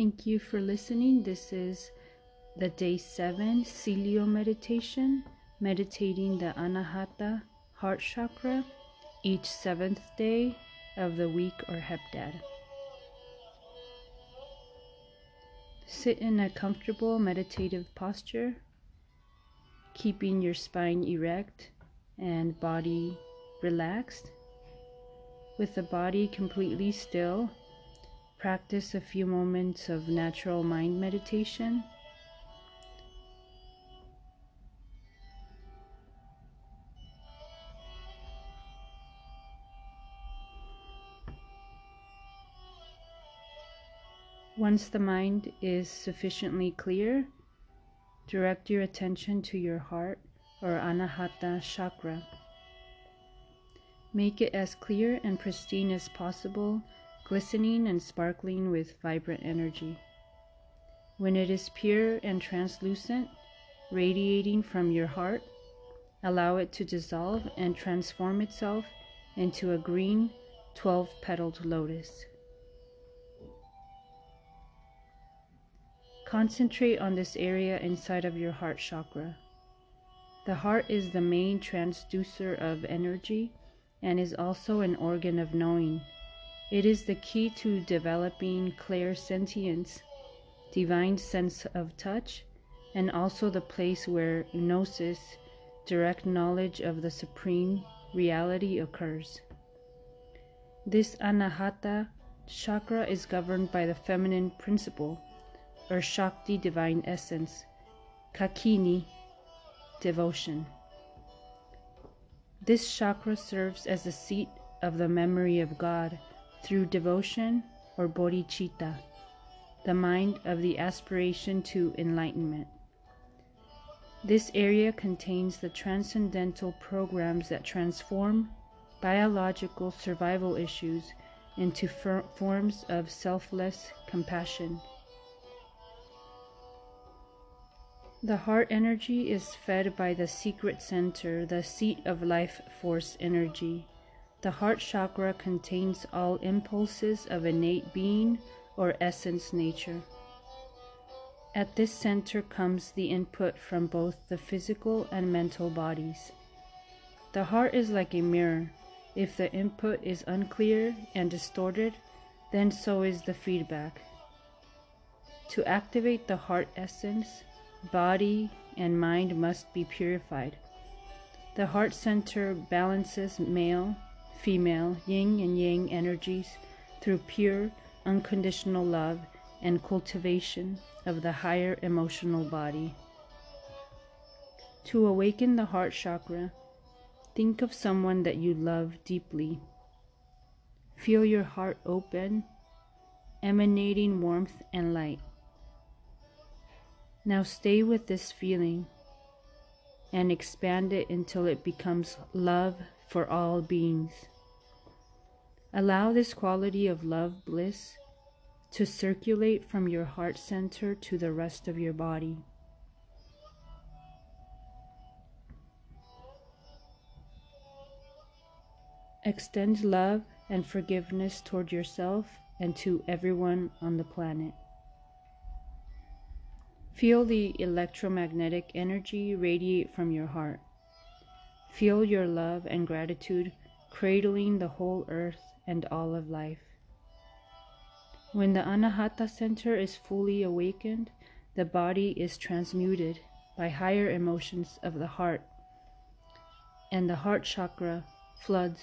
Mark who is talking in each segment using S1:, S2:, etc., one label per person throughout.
S1: Thank you for listening. This is the day seven Silio meditation, meditating the Anahata heart chakra each seventh day of the week or heptad. Sit in a comfortable meditative posture, keeping your spine erect and body relaxed. With the body completely still, practice a few moments of natural mind meditation. Once the mind is sufficiently clear, direct your attention to your heart or Anahata chakra. Make it as clear and pristine as possible, glistening and sparkling with vibrant energy. When it is pure and translucent, radiating from your heart, allow it to dissolve and transform itself into a green 12 petaled lotus. Concentrate on this area inside of your heart chakra. The heart is the main transducer of energy and is also an organ of knowing. It is the key to developing clairsentience, divine sense of touch, and also the place where gnosis, direct knowledge of the supreme reality, occurs. This anahata chakra is governed by the feminine principle or Shakti divine essence, Kakini devotion. This chakra serves as the seat of the memory of God through devotion or bodhicitta, the mind of the aspiration to enlightenment. This area contains the transcendental programs that transform biological survival issues into forms of selfless compassion The heart energy is fed by the secret center, the seat of life force energy. The heart chakra contains all impulses of innate being or essence nature. At this center comes the input from both the physical and mental bodies. The heart is like a mirror. If the input is unclear and distorted, then so is the feedback. To activate the heart essence, Body and mind must be purified. The heart center balances male, female, yin and yang energies through pure, unconditional love and cultivation of the higher emotional body. To awaken the heart chakra, think of someone that you love deeply. Feel your heart open, emanating warmth and light. Now stay with this feeling and expand it until it becomes love for all beings. Allow this quality of love bliss to circulate from your heart center to the rest of your body. Extend love and forgiveness toward yourself and to everyone on the planet. Feel the electromagnetic energy radiate from your heart. Feel your love and gratitude cradling the whole earth and all of life. When the Anahata center is fully awakened, the body is transmuted by higher emotions of the heart, and the heart chakra floods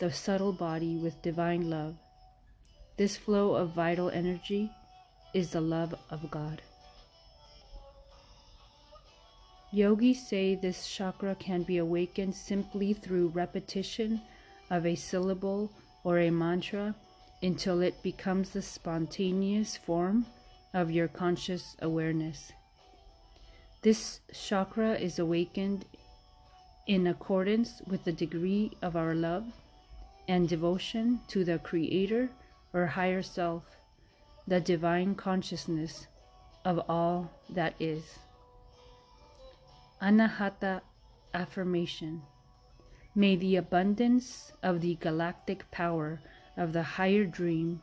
S1: the subtle body with divine love. This flow of vital energy is the love of God. Yogis say this chakra can be awakened simply through repetition of a syllable or a mantra until it becomes the spontaneous form of your conscious awareness. This chakra is awakened in accordance with the degree of our love and devotion to the Creator or higher self, the divine consciousness of all that is. Anahata affirmation. May the abundance of the galactic power of the higher dream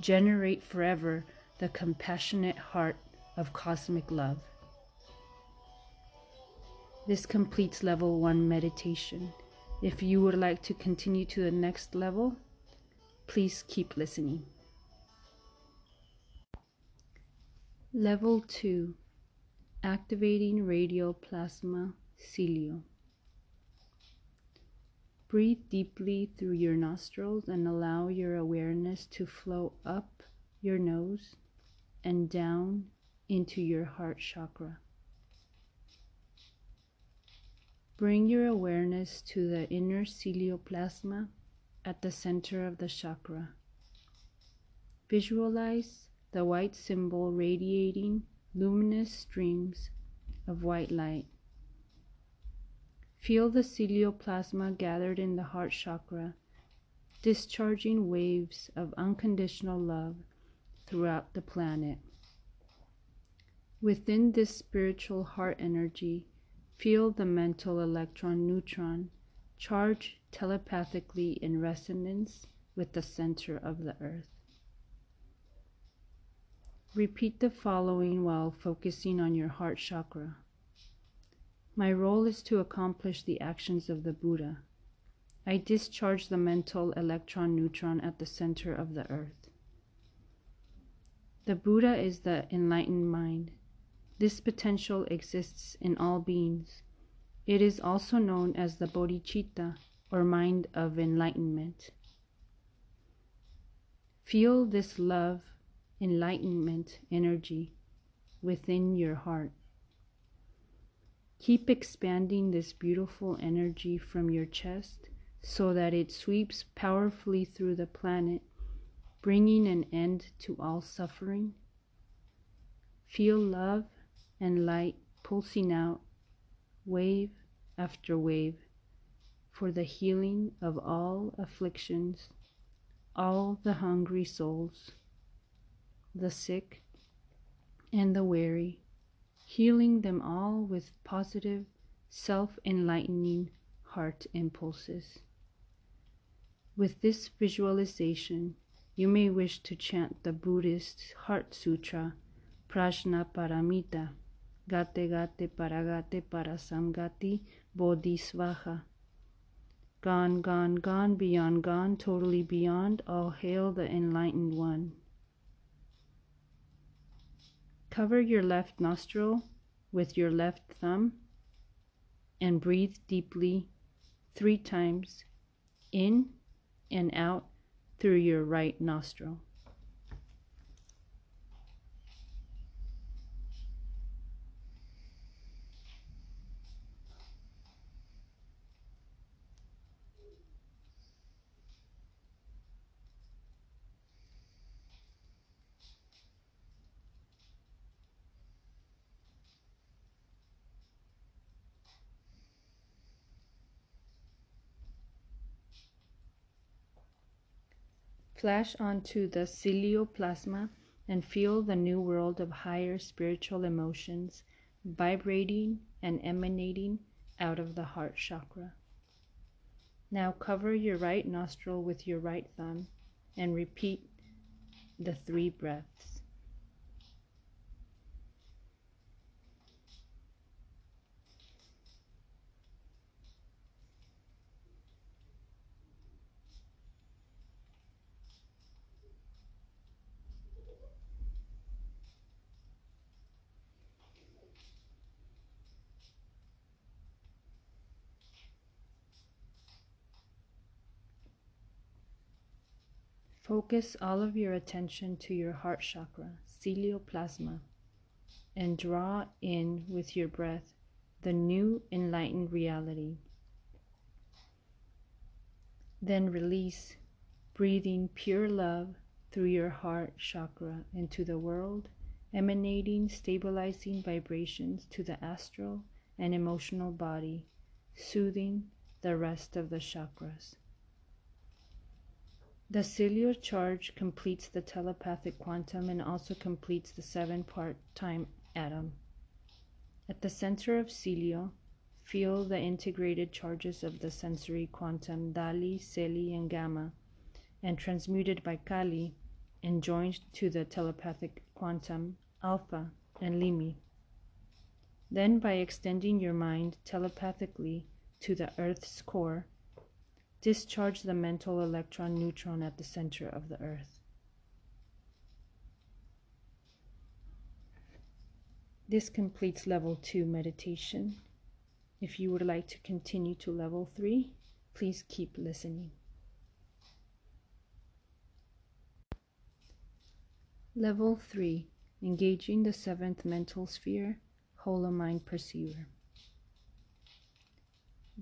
S1: generate forever the compassionate heart of cosmic love. This completes level 1 meditation. If you would like to continue to the next level, please keep listening. Level 2 Activating Radial Plasma Silio. Breathe deeply through your nostrils and allow your awareness to flow up your nose and down into your heart chakra. Bring your awareness to the inner silioplasma at the center of the chakra. Visualize the white symbol radiating luminous streams of white light. Feel the silioplasma gathered in the heart chakra, discharging waves of unconditional love throughout the planet. Within this spiritual heart energy, feel the mental electron neutron charge telepathically in resonance with the center of the earth. Repeat the following while focusing on your heart chakra. My role is to accomplish the actions of the Buddha. I discharge the mental electron neutron at the center of the earth. The Buddha is the enlightened mind. This potential exists in all beings. It is also known as the bodhicitta, or mind of enlightenment. Feel this love, enlightenment energy within your heart. Keep expanding this beautiful energy from your chest so that it sweeps powerfully through the planet, bringing an end to all suffering. Feel love and light pulsing out, wave after wave, for the healing of all afflictions, all the hungry souls, the sick, and the weary healing them all with positive, self enlightening heart impulses. With this visualization, you may wish to chant the Buddhist Heart Sutra, Prajnaparamita, Gate Gate Paragate Parasamgate Bodhisvaha. Gone, gone, gone, beyond gone, totally beyond, all hail the enlightened one. Cover your left nostril with your left thumb and breathe deeply three times in and out through your right nostril. Flash onto the silioplasma and feel the new world of higher spiritual emotions vibrating and emanating out of the heart chakra. Now cover your right nostril with your right thumb and repeat the three breaths. Focus all of your attention to your heart chakra, silioplasma, and draw in with your breath the new enlightened reality. Then release, breathing pure love through your heart chakra into the world, emanating stabilizing vibrations to the astral and emotional body, soothing the rest of the chakras. The cellular charge completes the telepathic quantum and also completes the seven part time atom. At the center of Silio, feel the integrated charges of the sensory quantum Dali, Seli, and Gamma, and transmuted by Kali and joined to the telepathic quantum, alpha, and Limi. Then, by extending your mind telepathically to the Earth's core, discharge the mental electron neutron at the center of the Earth. This completes level 2 meditation. If you would like to continue to level 3, please keep listening. Level 3 Engaging the seventh mental sphere, Holomind Perceiver.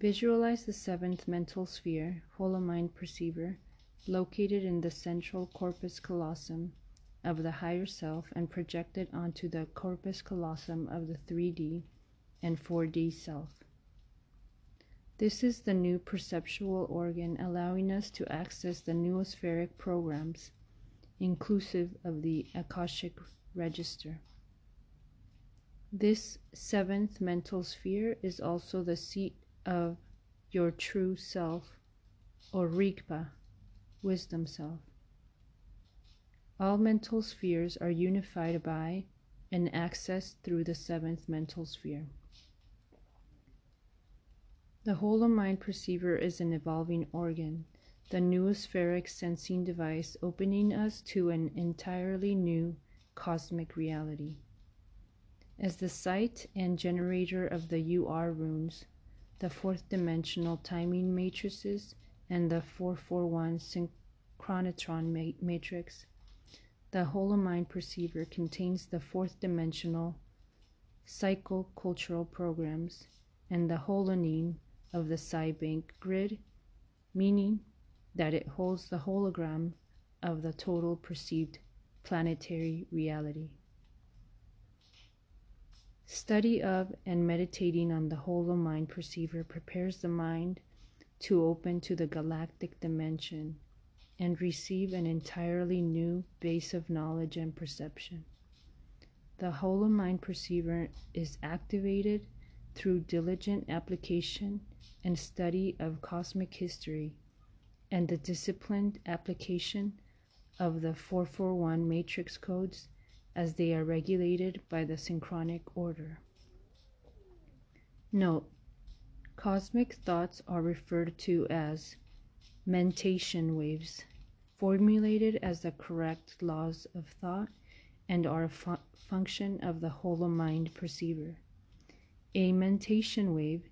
S1: Visualize the seventh mental sphere, Holomind Perceiver, located in the central corpus callosum of the higher self and projected onto the corpus callosum of the 3D and 4D self. This is the new perceptual organ allowing us to access the noospheric programs, inclusive of the Akashic Register. This seventh mental sphere is also the seat of your true self, or Rigpa, wisdom self. All mental spheres are unified by and accessed through the seventh mental sphere. The whole of holomind perceiver is an evolving organ, the noospheric sensing device opening us to an entirely new cosmic reality. As the site and generator of the UR runes, the fourth dimensional timing matrices, and the 441 synchronotron matrix, the holomind perceiver contains the fourth dimensional psychocultural programs and the holonym of the PsyBank grid, meaning that it holds the hologram of the total perceived planetary reality. Study of and meditating on the holomind perceiver prepares the mind to open to the galactic dimension and receive an entirely new base of knowledge and perception. The holomind perceiver is activated through diligent application and study of cosmic history and the disciplined application of the 441 matrix codes as they are regulated by the synchronic order. Note, cosmic thoughts are referred to as mentation waves, formulated as the correct laws of thought and are a fu- function of the holomind perceiver. A mentation wave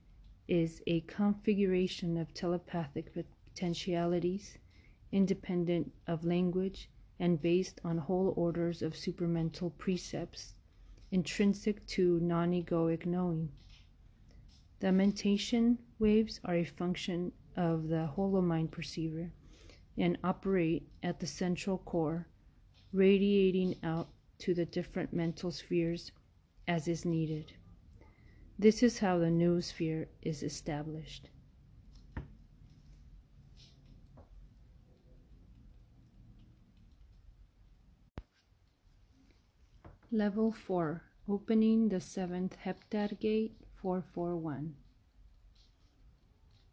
S1: is a configuration of telepathic potentialities independent of language and based on whole orders of supramental precepts intrinsic to non egoic knowing. The mentation waves are a function of the holomind perceiver and operate at the central core, radiating out to the different mental spheres as is needed. This is how the new sphere is established. Level 4 Opening the seventh heptad gate 441.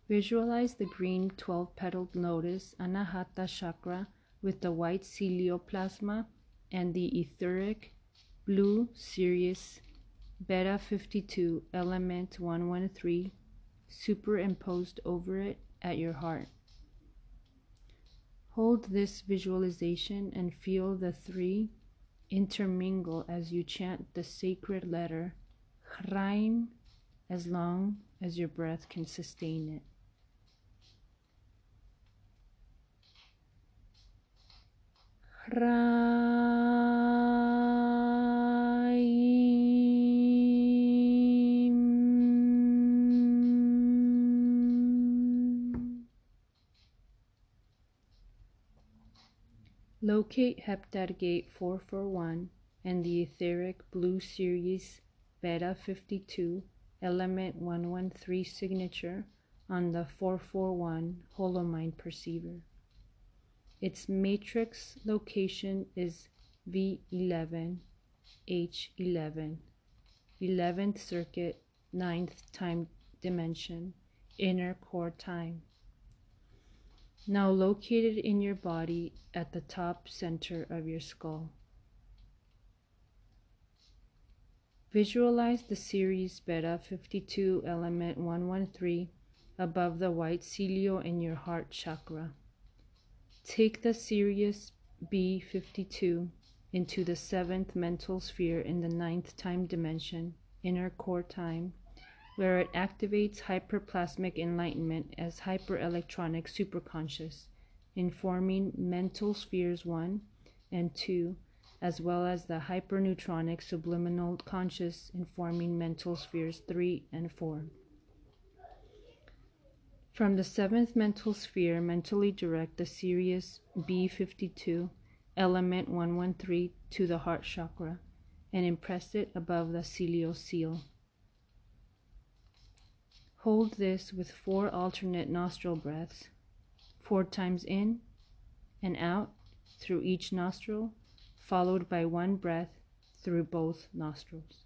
S1: Visualize the green 12 petaled lotus Anahata chakra with the white silioplasma and the etheric blue Sirius beta 52 element 113 superimposed over it at your heart. Hold this visualization and feel the three intermingle as you chant the sacred letter Chrain as long as your breath can sustain it. Locate Heptad Gate 441 and the etheric blue Sirius Beta 52 element 113 signature on the 441 Holomind perceiver. Its matrix location is V11, H11, 11th circuit, 9th time dimension, inner core time. Now located in your body at the top center of your skull. Visualize the Sirius Beta 52 element 113 above the white silio in your heart chakra. Take the Sirius B52 into the seventh mental sphere in the ninth time dimension, inner core time, where it activates hyperplasmic enlightenment as hyperelectronic superconscious, informing mental spheres 1 and 2 as well as the hyperneutronic subliminal conscious informing mental spheres 3 and 4. From the seventh mental sphere, mentally direct the Sirius B52, element 113, to the heart chakra and impress it above the silio seal. Hold this with four alternate nostril breaths, four times in and out through each nostril followed by one breath through both nostrils.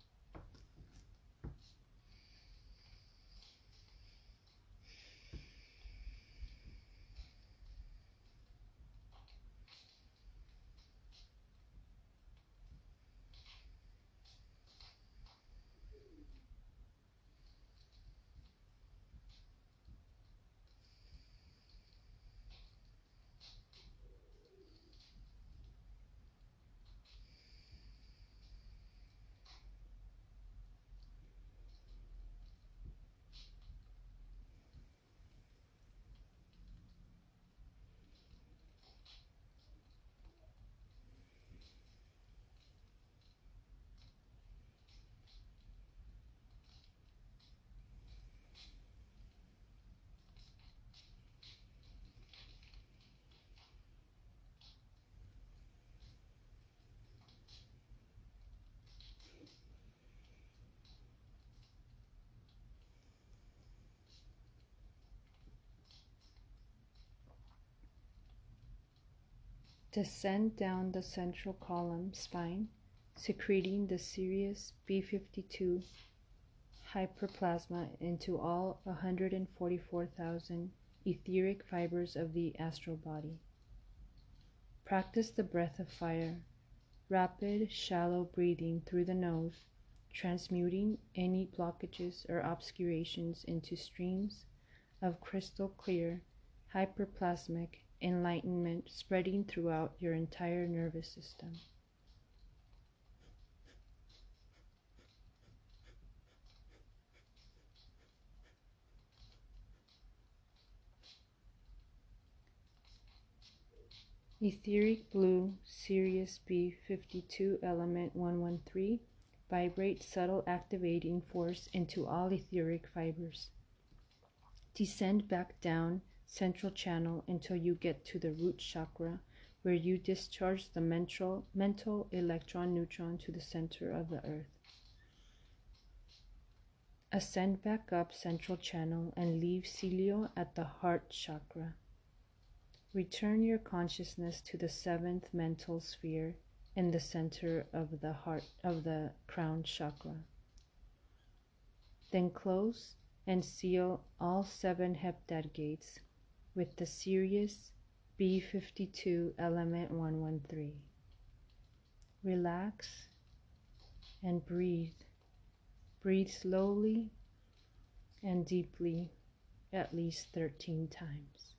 S1: Descend down the central column spine, secreting the Sirius B52 hyperplasma into all 144,000 etheric fibers of the astral body. Practice the breath of fire, rapid, shallow breathing through the nose, transmuting any blockages or obscurations into streams of crystal clear, hyperplasmic enlightenment spreading throughout your entire nervous system. Etheric blue Sirius B52 element 113 vibrate subtle activating force into all etheric fibers. Descend back down central channel until you get to the root chakra where you discharge the mental, mental electron neutron to the center of the earth. Ascend back up central channel and leave silio at the heart chakra. Return your consciousness to the seventh mental sphere in the center of the heart of the crown chakra. Then close and seal all seven heptad gates with the Sirius B52 Element 113. Relax and breathe. Breathe slowly and deeply at least 13 times.